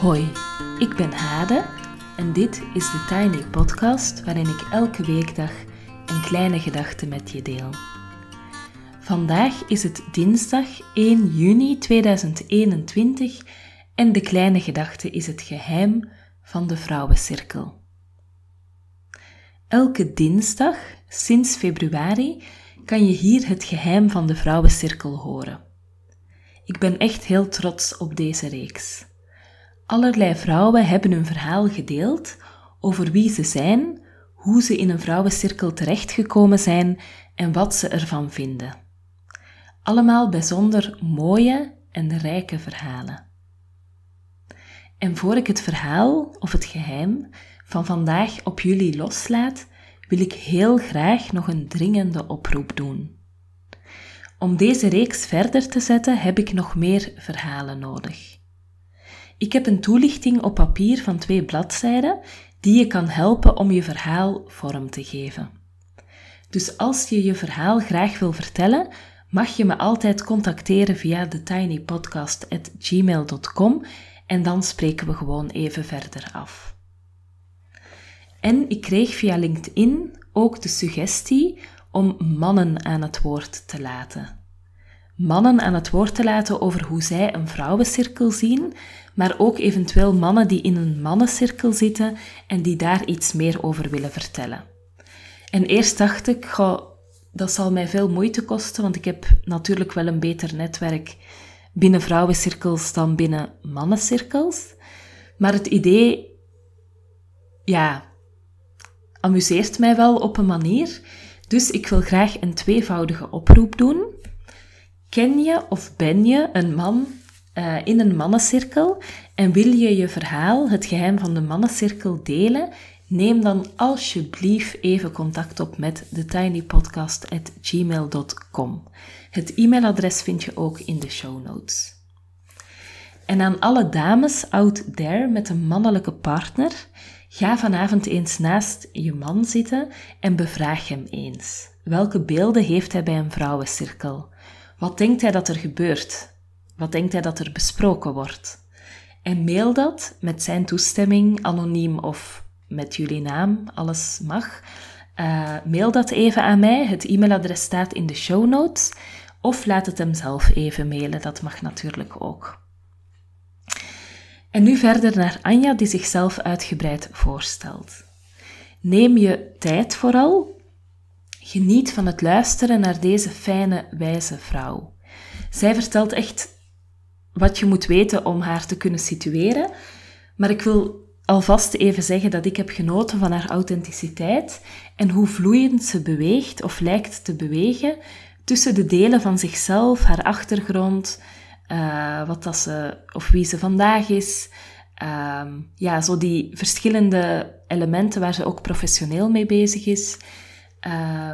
Hoi, ik ben Hade en dit is de Tiny Podcast waarin ik elke weekdag een kleine gedachte met je deel. Vandaag is het dinsdag 1 juni 2021 en de kleine gedachte is het geheim van de vrouwencirkel. Elke dinsdag sinds februari kan je hier het geheim van de vrouwencirkel horen. Ik ben echt heel trots op deze reeks. Allerlei vrouwen hebben hun verhaal gedeeld over wie ze zijn, hoe ze in een vrouwencirkel terechtgekomen zijn en wat ze ervan vinden. Allemaal bijzonder mooie en rijke verhalen. En voor ik het verhaal of het geheim van vandaag op jullie loslaat, wil ik heel graag nog een dringende oproep doen. Om deze reeks verder te zetten heb ik nog meer verhalen nodig. Ik heb een toelichting op papier van twee bladzijden die je kan helpen om je verhaal vorm te geven. Dus als je je verhaal graag wil vertellen, mag je me altijd contacteren via thetinypodcast.gmail.com en dan spreken we gewoon even verder af. En ik kreeg via LinkedIn ook de suggestie om mannen aan het woord te laten. Mannen aan het woord te laten over hoe zij een vrouwencirkel zien, maar ook eventueel mannen die in een mannencirkel zitten en die daar iets meer over willen vertellen. En eerst dacht ik, dat zal mij veel moeite kosten, want ik heb natuurlijk wel een beter netwerk binnen vrouwencirkels dan binnen mannencirkels. Maar het idee, ja, amuseert mij wel op een manier. Dus ik wil graag een tweevoudige oproep doen. Ken je of ben je een man uh, in een mannencirkel en wil je je verhaal, het geheim van de mannencirkel, delen? Neem dan alsjeblieft even contact op met thetinypodcast.gmail.com. Het e-mailadres vind je ook in de show notes. En aan alle dames out there met een mannelijke partner, ga vanavond eens naast je man zitten en bevraag hem eens. Welke beelden heeft hij bij een vrouwencirkel? Wat denkt hij dat er gebeurt? Wat denkt hij dat er besproken wordt? En mail dat met zijn toestemming, anoniem of met jullie naam, alles mag. Uh, mail dat even aan mij. Het e-mailadres staat in de show notes. Of laat het hem zelf even mailen, dat mag natuurlijk ook. En nu verder naar Anja, die zichzelf uitgebreid voorstelt. Neem je tijd vooral Geniet van het luisteren naar deze fijne, wijze vrouw. Zij vertelt echt wat je moet weten om haar te kunnen situeren, maar ik wil alvast even zeggen dat ik heb genoten van haar authenticiteit en hoe vloeiend ze beweegt of lijkt te bewegen tussen de delen van zichzelf, haar achtergrond, uh, wat dat ze, of wie ze vandaag is. Uh, ja, zo die verschillende elementen waar ze ook professioneel mee bezig is.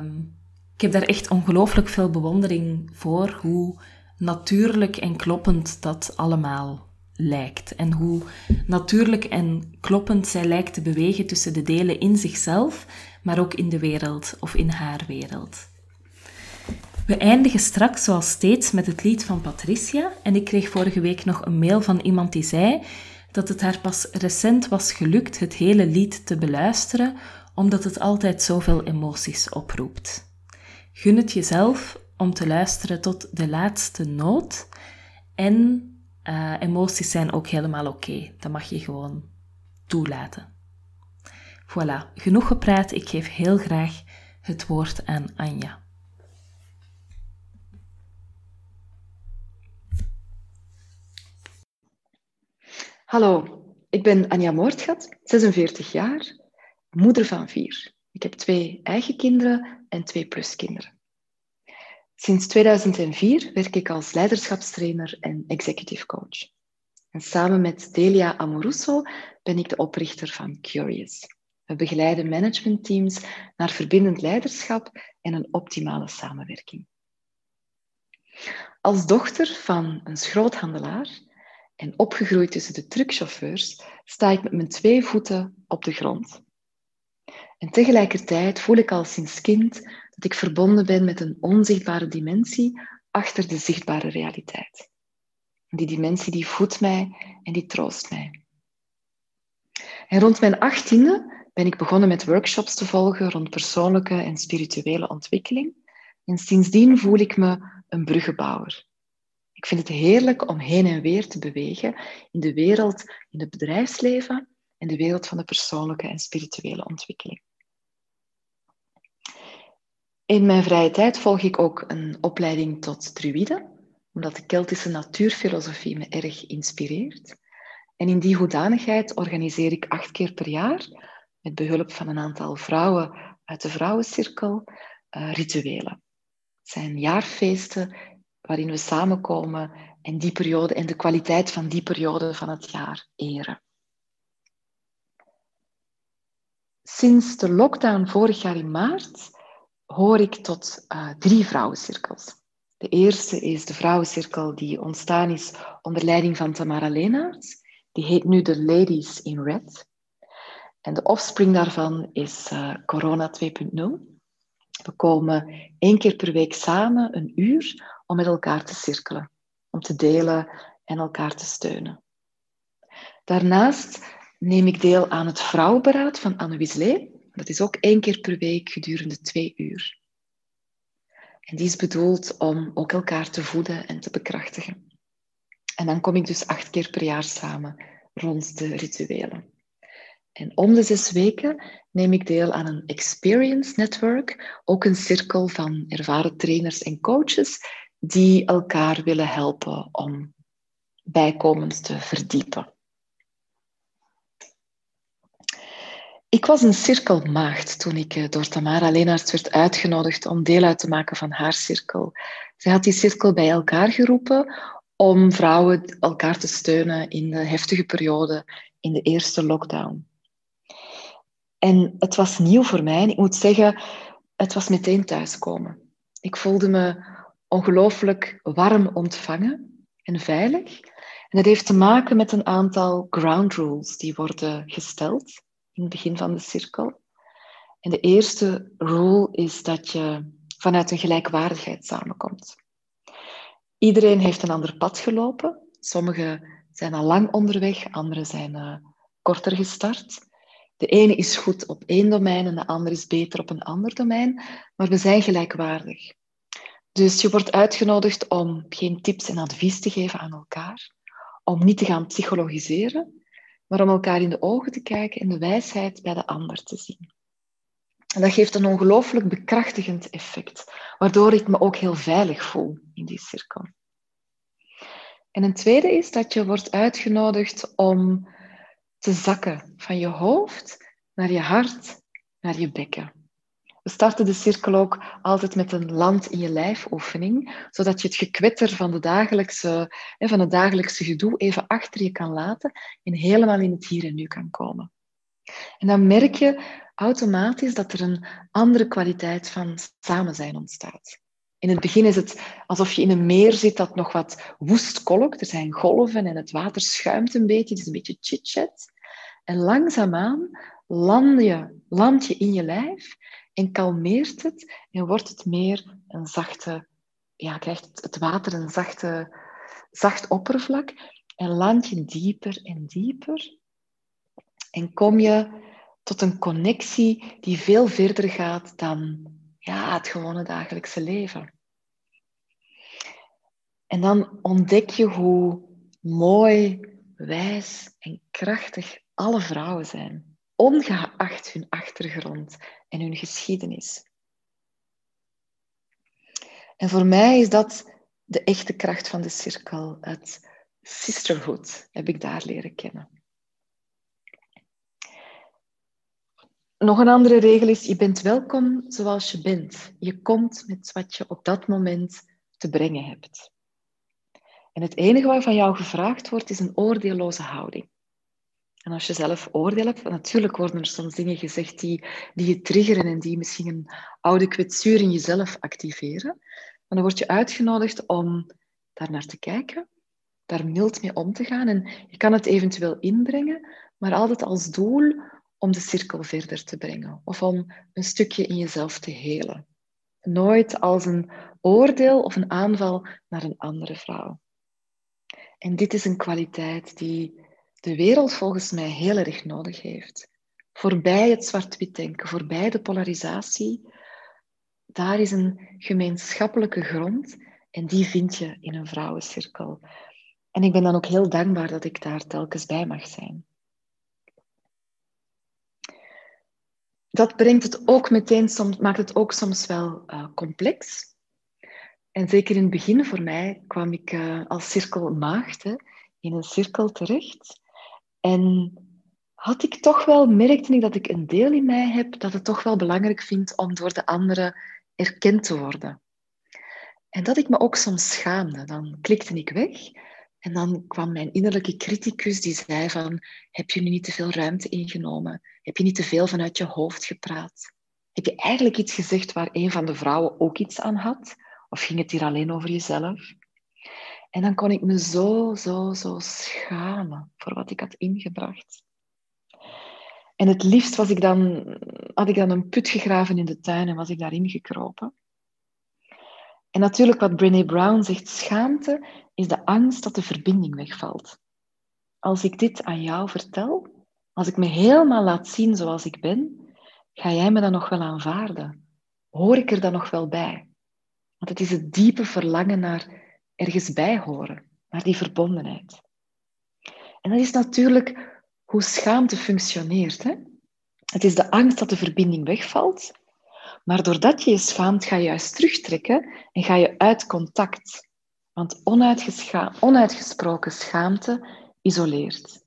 Um, ik heb daar echt ongelooflijk veel bewondering voor hoe natuurlijk en kloppend dat allemaal lijkt. En hoe natuurlijk en kloppend zij lijkt te bewegen tussen de delen in zichzelf, maar ook in de wereld of in haar wereld. We eindigen straks zoals steeds met het lied van Patricia en ik kreeg vorige week nog een mail van iemand die zei dat het haar pas recent was gelukt het hele lied te beluisteren omdat het altijd zoveel emoties oproept. Gun het jezelf om te luisteren tot de laatste noot. En uh, emoties zijn ook helemaal oké. Dat mag je gewoon toelaten. Voilà, genoeg gepraat. Ik geef heel graag het woord aan Anja. Hallo, ik ben Anja Moortgat, 46 jaar moeder van vier. Ik heb twee eigen kinderen en twee pluskinderen. Sinds 2004 werk ik als leiderschapstrainer en executive coach. En samen met Delia Amoruso ben ik de oprichter van Curious. We begeleiden managementteams naar verbindend leiderschap en een optimale samenwerking. Als dochter van een schroothandelaar en opgegroeid tussen de truckchauffeurs sta ik met mijn twee voeten op de grond. En tegelijkertijd voel ik al sinds kind dat ik verbonden ben met een onzichtbare dimensie achter de zichtbare realiteit. Die dimensie die voedt mij en die troost mij. En rond mijn achttiende ben ik begonnen met workshops te volgen rond persoonlijke en spirituele ontwikkeling. En sindsdien voel ik me een bruggenbouwer. Ik vind het heerlijk om heen en weer te bewegen in de wereld, in het bedrijfsleven en de wereld van de persoonlijke en spirituele ontwikkeling. In mijn vrije tijd volg ik ook een opleiding tot druïde, omdat de Keltische natuurfilosofie me erg inspireert. En in die hoedanigheid organiseer ik acht keer per jaar, met behulp van een aantal vrouwen uit de vrouwencirkel, uh, rituelen. Het zijn jaarfeesten waarin we samenkomen en die periode en de kwaliteit van die periode van het jaar eren. Sinds de lockdown vorig jaar in maart hoor ik tot uh, drie vrouwencirkels. De eerste is de vrouwencirkel die ontstaan is onder leiding van Tamara Leenaerts. Die heet nu de Ladies in Red. En de offspring daarvan is uh, Corona 2.0. We komen één keer per week samen, een uur, om met elkaar te cirkelen, om te delen en elkaar te steunen. Daarnaast neem ik deel aan het vrouwenberaad van Anne Wislee. Dat is ook één keer per week gedurende twee uur. En die is bedoeld om ook elkaar te voeden en te bekrachtigen. En dan kom ik dus acht keer per jaar samen rond de rituelen. En om de zes weken neem ik deel aan een Experience Network, ook een cirkel van ervaren trainers en coaches die elkaar willen helpen om bijkomend te verdiepen. Ik was een cirkelmaagd toen ik eh, door Tamara Leenaerts werd uitgenodigd om deel uit te maken van haar cirkel. Zij had die cirkel bij elkaar geroepen om vrouwen elkaar te steunen in de heftige periode in de eerste lockdown. En het was nieuw voor mij. En ik moet zeggen, het was meteen thuiskomen. Ik voelde me ongelooflijk warm ontvangen en veilig. En dat heeft te maken met een aantal ground rules die worden gesteld in het begin van de cirkel. En de eerste rule is dat je vanuit een gelijkwaardigheid samenkomt. Iedereen heeft een ander pad gelopen. Sommigen zijn al lang onderweg, anderen zijn uh, korter gestart. De ene is goed op één domein en de andere is beter op een ander domein, maar we zijn gelijkwaardig. Dus je wordt uitgenodigd om geen tips en advies te geven aan elkaar, om niet te gaan psychologiseren, maar om elkaar in de ogen te kijken en de wijsheid bij de ander te zien. En dat geeft een ongelooflijk bekrachtigend effect, waardoor ik me ook heel veilig voel in die cirkel. En een tweede is dat je wordt uitgenodigd om te zakken van je hoofd naar je hart, naar je bekken. We starten de cirkel ook altijd met een land in je lijf oefening, zodat je het gekwetter van, de dagelijkse, van het dagelijkse gedoe even achter je kan laten en helemaal in het hier en nu kan komen. En dan merk je automatisch dat er een andere kwaliteit van samen zijn ontstaat. In het begin is het alsof je in een meer zit dat nog wat woest kolkt. Er zijn golven en het water schuimt een beetje. Het is een beetje chit-chat. En langzaamaan land je, land je in je lijf en kalmeert het en wordt het meer een zachte, ja, krijgt het water een zachte, zacht oppervlak en land je dieper en dieper en kom je tot een connectie die veel verder gaat dan ja, het gewone dagelijkse leven. En dan ontdek je hoe mooi, wijs en krachtig alle vrouwen zijn, ongeacht hun achtergrond en hun geschiedenis. En voor mij is dat de echte kracht van de cirkel. Het sisterhood heb ik daar leren kennen. Nog een andere regel is, je bent welkom zoals je bent. Je komt met wat je op dat moment te brengen hebt. En het enige wat van jou gevraagd wordt, is een oordeelloze houding. En als je zelf oordeel hebt, natuurlijk worden er soms dingen gezegd die, die je triggeren en die misschien een oude kwetsuur in jezelf activeren. Maar dan word je uitgenodigd om daar naar te kijken, daar mild mee om te gaan. En je kan het eventueel inbrengen, maar altijd als doel om de cirkel verder te brengen of om een stukje in jezelf te helen. Nooit als een oordeel of een aanval naar een andere vrouw. En dit is een kwaliteit die de wereld volgens mij heel erg nodig heeft. Voorbij het zwart-wit denken, voorbij de polarisatie, daar is een gemeenschappelijke grond en die vind je in een vrouwencirkel. En ik ben dan ook heel dankbaar dat ik daar telkens bij mag zijn. Dat brengt het ook meteen, soms, maakt het ook soms wel uh, complex. En zeker in het begin voor mij kwam ik uh, als cirkelmaagd in een cirkel terecht. En had ik toch wel, merkte ik dat ik een deel in mij heb dat het toch wel belangrijk vindt om door de anderen erkend te worden. En dat ik me ook soms schaamde. Dan klikte ik weg en dan kwam mijn innerlijke criticus die zei van, heb je nu niet te veel ruimte ingenomen? Heb je niet te veel vanuit je hoofd gepraat? Heb je eigenlijk iets gezegd waar een van de vrouwen ook iets aan had? Of ging het hier alleen over jezelf? En dan kon ik me zo, zo, zo schamen voor wat ik had ingebracht. En het liefst was ik dan, had ik dan een put gegraven in de tuin en was ik daarin gekropen. En natuurlijk wat Brené Brown zegt, schaamte is de angst dat de verbinding wegvalt. Als ik dit aan jou vertel, als ik me helemaal laat zien zoals ik ben, ga jij me dan nog wel aanvaarden? Hoor ik er dan nog wel bij? Want het is het diepe verlangen naar ergens bij horen, naar die verbondenheid. En dat is natuurlijk hoe schaamte functioneert. Hè? Het is de angst dat de verbinding wegvalt, maar doordat je je schaamt, ga je juist terugtrekken en ga je uit contact. Want onuitgesproken schaamte isoleert.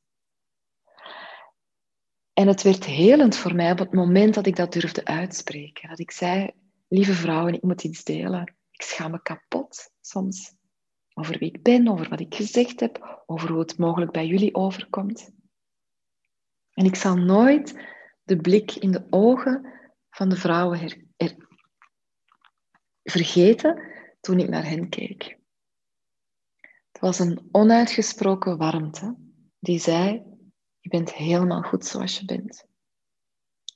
En het werd helend voor mij op het moment dat ik dat durfde uitspreken. Dat ik zei, lieve vrouwen, ik moet iets delen. Ik schaam me kapot soms. Over wie ik ben, over wat ik gezegd heb, over hoe het mogelijk bij jullie overkomt. En ik zal nooit de blik in de ogen van de vrouwen her, vergeten toen ik naar hen keek. Het was een onuitgesproken warmte die zei: Je bent helemaal goed zoals je bent.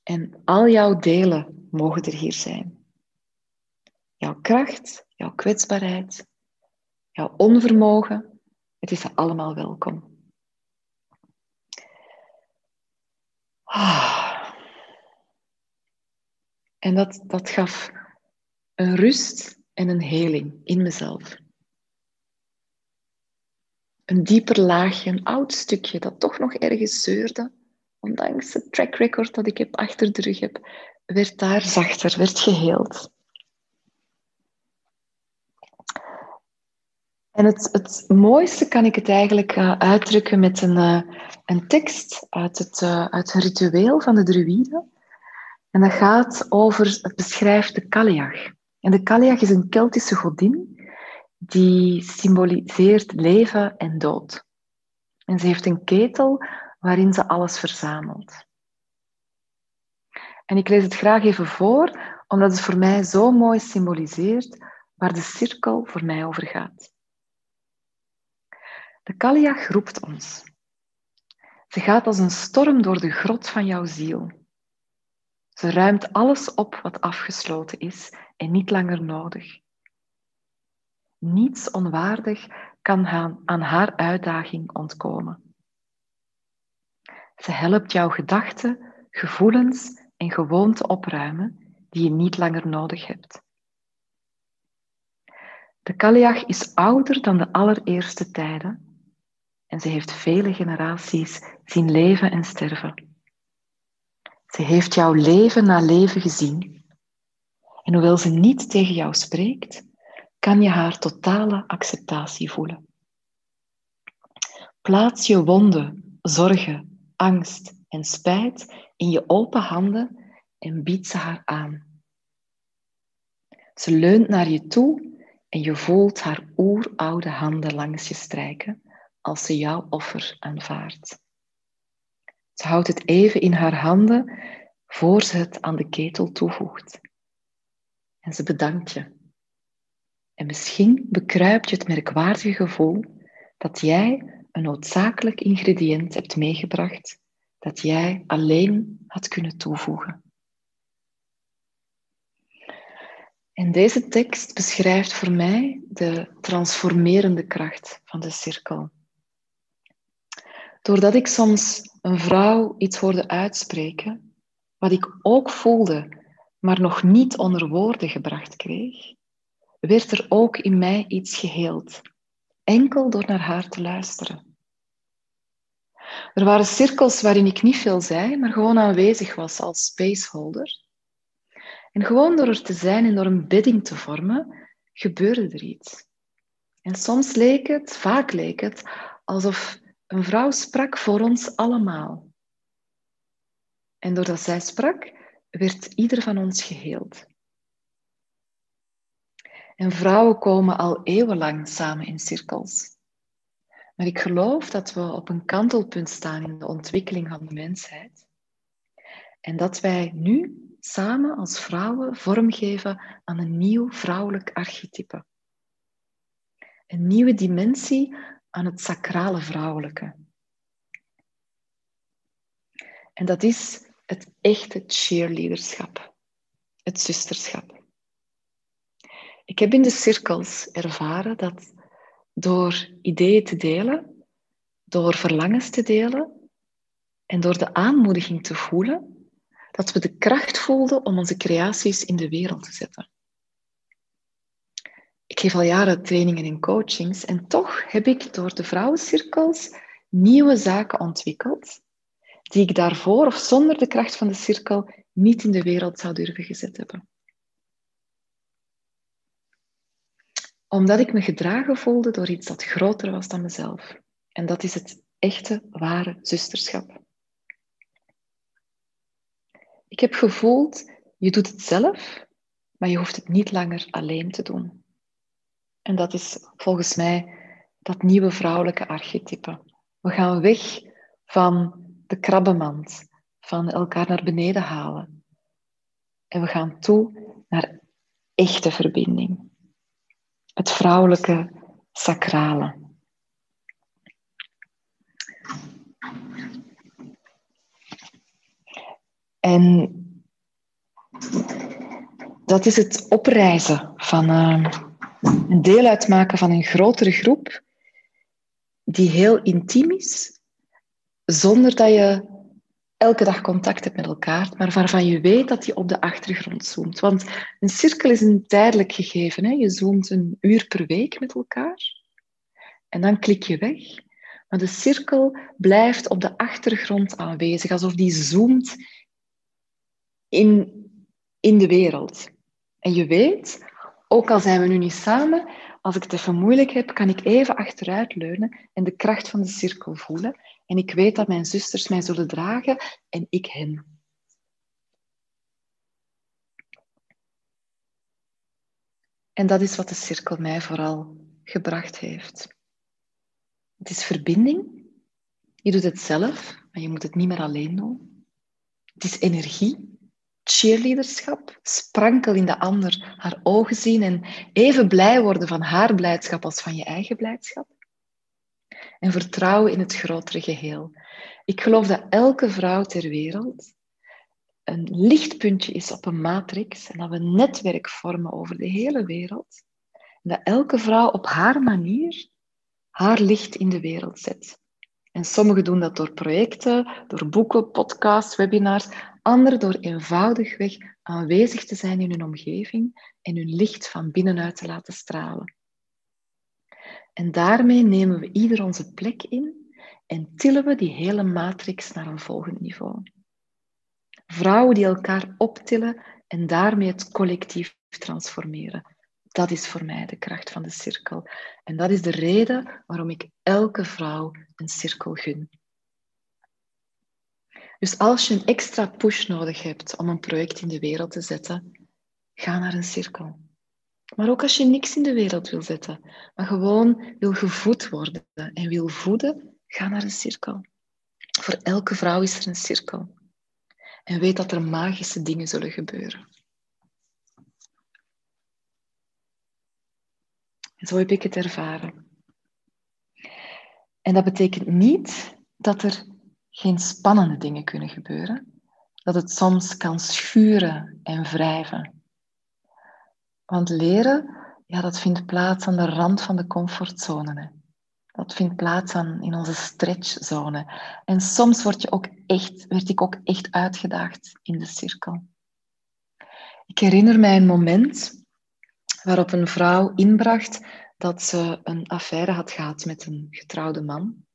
En al jouw delen mogen er hier zijn. Jouw kracht, jouw kwetsbaarheid, jouw onvermogen, het is allemaal welkom. Ah. En dat, dat gaf een rust en een heling in mezelf. Een dieper laagje, een oud stukje dat toch nog ergens zeurde, ondanks het track record dat ik heb achter de rug heb, werd daar zachter, werd geheeld. En het, het mooiste kan ik het eigenlijk uh, uitdrukken met een, uh, een tekst uit het, uh, uit het ritueel van de druïden. En dat gaat over, het beschrijft de Kaliach. En de Kaliach is een Keltische godin die symboliseert leven en dood. En ze heeft een ketel waarin ze alles verzamelt. En ik lees het graag even voor, omdat het voor mij zo mooi symboliseert waar de cirkel voor mij over gaat. De Kaliach roept ons. Ze gaat als een storm door de grot van jouw ziel. Ze ruimt alles op wat afgesloten is en niet langer nodig. Niets onwaardig kan aan haar uitdaging ontkomen. Ze helpt jouw gedachten, gevoelens en gewoonten opruimen die je niet langer nodig hebt. De Kaliach is ouder dan de allereerste tijden en ze heeft vele generaties zien leven en sterven. Ze heeft jouw leven na leven gezien. En hoewel ze niet tegen jou spreekt, kan je haar totale acceptatie voelen. Plaats je wonden, zorgen, angst en spijt in je open handen en bied ze haar aan. Ze leunt naar je toe en je voelt haar oeroude handen langs je strijken als ze jouw offer aanvaardt. Ze houdt het even in haar handen voor ze het aan de ketel toevoegt. En ze bedankt je. En misschien bekruipt je het merkwaardige gevoel dat jij een noodzakelijk ingrediënt hebt meegebracht dat jij alleen had kunnen toevoegen. En deze tekst beschrijft voor mij de transformerende kracht van de cirkel. Doordat ik soms een vrouw iets hoorde uitspreken, wat ik ook voelde, maar nog niet onder woorden gebracht kreeg, werd er ook in mij iets geheeld, enkel door naar haar te luisteren. Er waren cirkels waarin ik niet veel zei, maar gewoon aanwezig was als spaceholder. En gewoon door er te zijn en door een bedding te vormen, gebeurde er iets. En soms leek het, vaak leek het, alsof een vrouw sprak voor ons allemaal. En doordat zij sprak, werd ieder van ons geheeld. En vrouwen komen al eeuwenlang samen in cirkels. Maar ik geloof dat we op een kantelpunt staan in de ontwikkeling van de mensheid. En dat wij nu samen als vrouwen vormgeven aan een nieuw vrouwelijk archetype. Een nieuwe dimensie aan het sacrale vrouwelijke. En dat is het echte cheerleaderschap, het zusterschap. Ik heb in de cirkels ervaren dat door ideeën te delen, door verlangens te delen en door de aanmoediging te voelen, dat we de kracht voelden om onze creaties in de wereld te zetten. Ik geef al jaren trainingen en coachings en toch heb ik door de vrouwencirkels nieuwe zaken ontwikkeld die ik daarvoor of zonder de kracht van de cirkel niet in de wereld zou durven gezet hebben. Omdat ik me gedragen voelde door iets dat groter was dan mezelf. En dat is het echte, ware zusterschap. Ik heb gevoeld, je doet het zelf, maar je hoeft het niet langer alleen te doen. En dat is volgens mij dat nieuwe vrouwelijke archetype. We gaan weg van de krabbenmand, van elkaar naar beneden halen. En we gaan toe naar echte verbinding. Het vrouwelijke sacrale. En dat is het opreizen van uh, een deel uitmaken van een grotere groep die heel intiem is, zonder dat je elke dag contact hebt met elkaar, maar waarvan je weet dat je op de achtergrond zoomt. Want een cirkel is een tijdelijk gegeven. Hè? Je zoomt een uur per week met elkaar en dan klik je weg. Maar de cirkel blijft op de achtergrond aanwezig, alsof die zoomt in, in de wereld. En je weet, ook al zijn we nu niet samen, als ik het even moeilijk heb, kan ik even achteruit leunen en de kracht van de cirkel voelen. En ik weet dat mijn zusters mij zullen dragen en ik hen. En dat is wat de cirkel mij vooral gebracht heeft. Het is verbinding. Je doet het zelf, maar je moet het niet meer alleen doen. Het is energie, cheerleaderschap, sprankel in de ander haar ogen zien en even blij worden van haar blijdschap als van je eigen blijdschap en vertrouwen in het grotere geheel. Ik geloof dat elke vrouw ter wereld een lichtpuntje is op een matrix en dat we een netwerk vormen over de hele wereld. En dat elke vrouw op haar manier haar licht in de wereld zet. En sommigen doen dat door projecten, door boeken, podcasts, webinars. Anderen door eenvoudigweg aanwezig te zijn in hun omgeving en hun licht van binnenuit te laten stralen. En daarmee nemen we ieder onze plek in en tillen we die hele matrix naar een volgend niveau. Vrouwen die elkaar optillen en daarmee het collectief transformeren. Dat is voor mij de kracht van de cirkel. En dat is de reden waarom ik elke vrouw een cirkel gun. Dus als je een extra push nodig hebt om een project in de wereld te zetten, ga naar een cirkel. Maar ook als je niks in de wereld wil zetten, maar gewoon wil gevoed worden en wil voeden, ga naar een cirkel. Voor elke vrouw is er een cirkel. En weet dat er magische dingen zullen gebeuren. En zo heb ik het ervaren. En dat betekent niet dat er geen spannende dingen kunnen gebeuren. Dat het soms kan schuren en wrijven. Want leren, ja, dat vindt plaats aan de rand van de comfortzone. Dat vindt plaats aan, in onze stretchzone. En soms word je ook echt, werd ik ook echt uitgedaagd in de cirkel. Ik herinner mij een moment waarop een vrouw inbracht dat ze een affaire had gehad met een getrouwde man.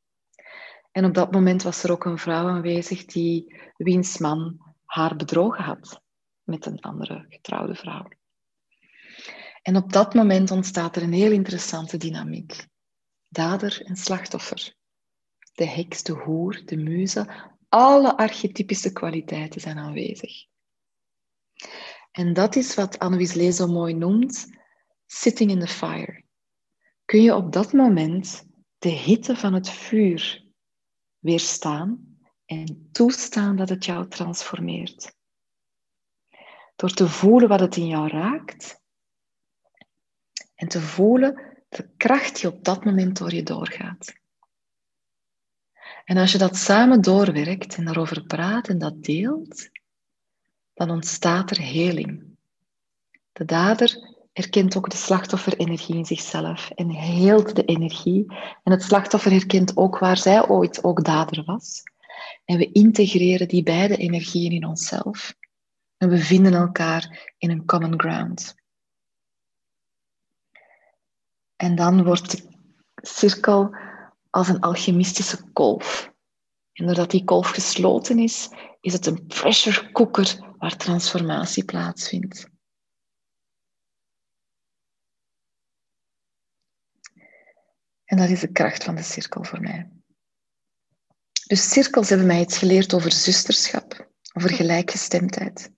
En op dat moment was er ook een vrouw aanwezig die wiens man haar bedrogen had met een andere getrouwde vrouw. En op dat moment ontstaat er een heel interessante dynamiek. Dader en slachtoffer. De heks, de hoer, de muze, alle archetypische kwaliteiten zijn aanwezig. En dat is wat Anne Lee zo mooi noemt sitting in the fire. Kun je op dat moment de hitte van het vuur weerstaan en toestaan dat het jou transformeert. Door te voelen wat het in jou raakt en te voelen de kracht die op dat moment door je doorgaat. En als je dat samen doorwerkt en daarover praat en dat deelt, dan ontstaat er heling. De dader herkent ook de slachtofferenergie in zichzelf en heelt de energie. En het slachtoffer herkent ook waar zij ooit ook dader was. En we integreren die beide energieën in onszelf. En we vinden elkaar in een common ground. En dan wordt de cirkel als een alchemistische kolf. En doordat die kolf gesloten is, is het een pressure cooker waar transformatie plaatsvindt. En dat is de kracht van de cirkel voor mij. Dus cirkels hebben mij iets geleerd over zusterschap, over gelijkgestemdheid.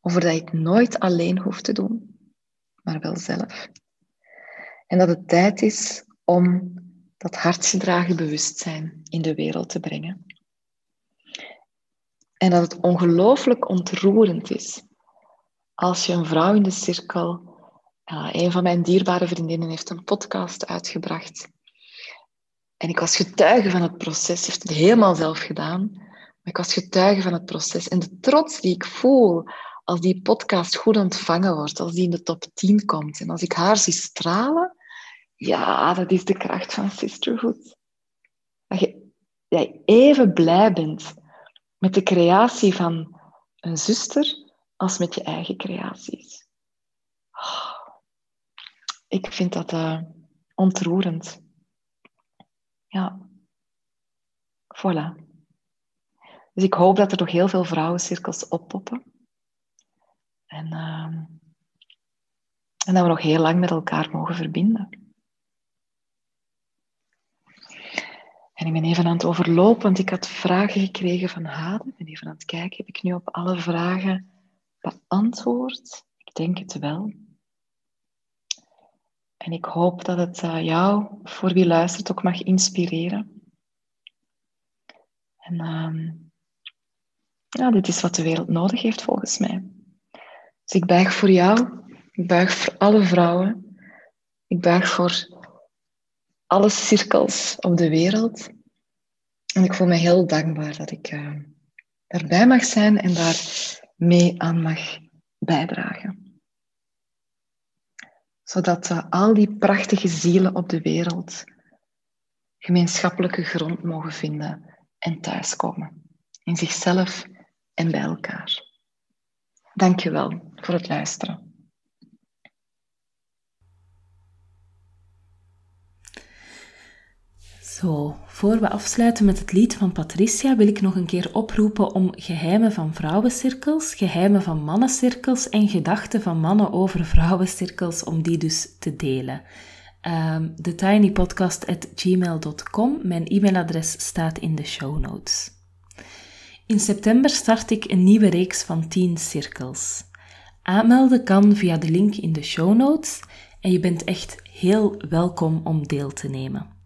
Over dat ik nooit alleen hoef te doen, maar wel zelf. En dat het tijd is om dat hartgedragen bewustzijn in de wereld te brengen. En dat het ongelooflijk ontroerend is als je een vrouw in de cirkel een van mijn dierbare vriendinnen heeft een podcast uitgebracht. En ik was getuige van het proces. Ze heeft het helemaal zelf gedaan. Maar ik was getuige van het proces. En de trots die ik voel als die podcast goed ontvangen wordt, als die in de top 10 komt en als ik haar zie stralen, ja, dat is de kracht van sisterhood. Dat je, jij even blij bent met de creatie van een zuster als met je eigen creaties. Ik vind dat uh, ontroerend. Ja. Voilà. Dus ik hoop dat er nog heel veel vrouwencirkels oppoppen. En, uh, en dat we nog heel lang met elkaar mogen verbinden. En ik ben even aan het overlopen, want ik had vragen gekregen van Hade. Ik ben even aan het kijken, heb ik nu op alle vragen beantwoord? Ik denk het wel. En ik hoop dat het uh, jou, voor wie luistert, ook mag inspireren. En uh, ja, dit is wat de wereld nodig heeft volgens mij. Dus ik buig voor jou, ik buig voor alle vrouwen, ik buig voor alle cirkels op de wereld. En ik voel me heel dankbaar dat ik uh, erbij mag zijn en daar mee aan mag bijdragen zodat uh, al die prachtige zielen op de wereld gemeenschappelijke grond mogen vinden en thuiskomen. In zichzelf en bij elkaar. Dank je wel voor het luisteren. Zo, voor we afsluiten met het lied van Patricia, wil ik nog een keer oproepen om geheimen van vrouwencirkels, geheimen van mannencirkels en gedachten van mannen over vrouwencirkels, om die dus te delen. Um, ehm, thetinypodcast.gmail.com, mijn e-mailadres staat in de show notes. In september start ik een nieuwe reeks van 10 cirkels. Aanmelden kan via de link in de show notes en je bent echt heel welkom om deel te nemen.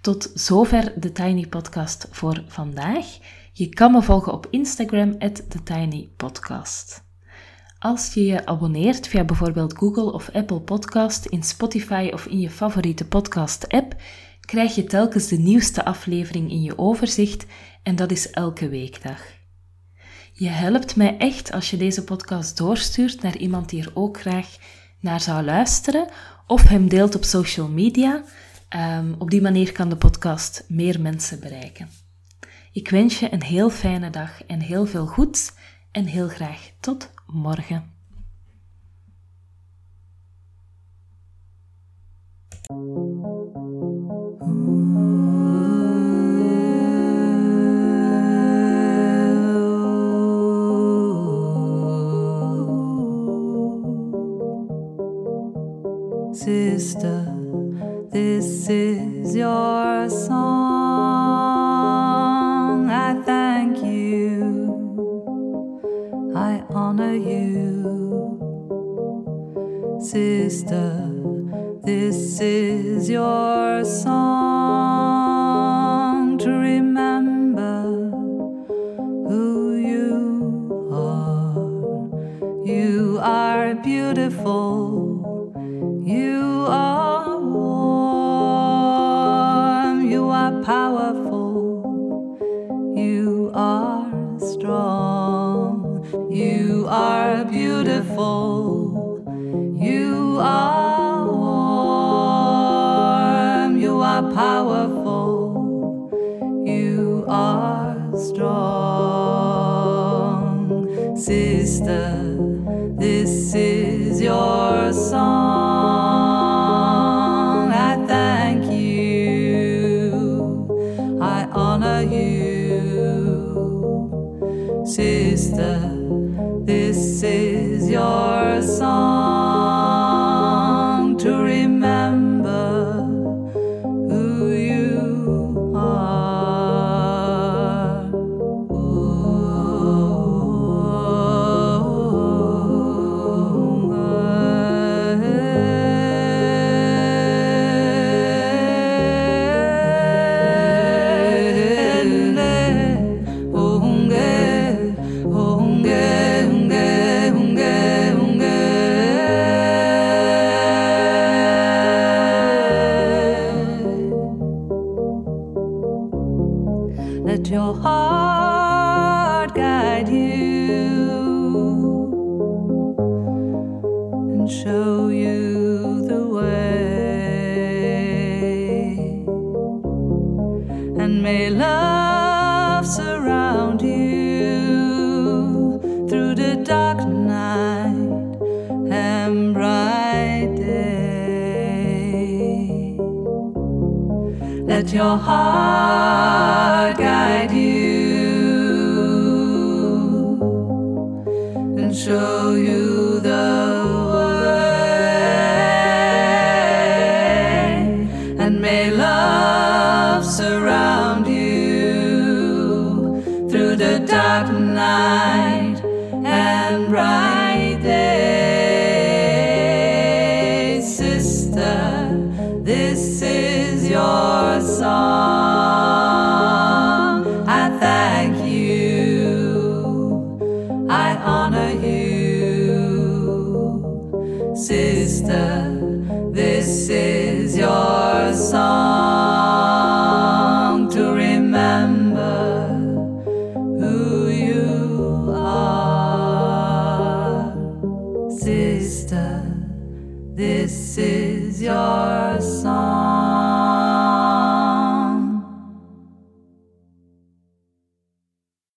Tot zover de Tiny Podcast voor vandaag. Je kan me volgen op Instagram, TheTinyPodcast. Als je je abonneert via bijvoorbeeld Google of Apple Podcast, in Spotify of in je favoriete podcast-app, krijg je telkens de nieuwste aflevering in je overzicht en dat is elke weekdag. Je helpt mij echt als je deze podcast doorstuurt naar iemand die er ook graag naar zou luisteren of hem deelt op social media Ehm, op die manier kan de podcast meer mensen bereiken. Ik wens je een heel fijne dag en heel veel goeds en heel graag tot morgen. Beautiful.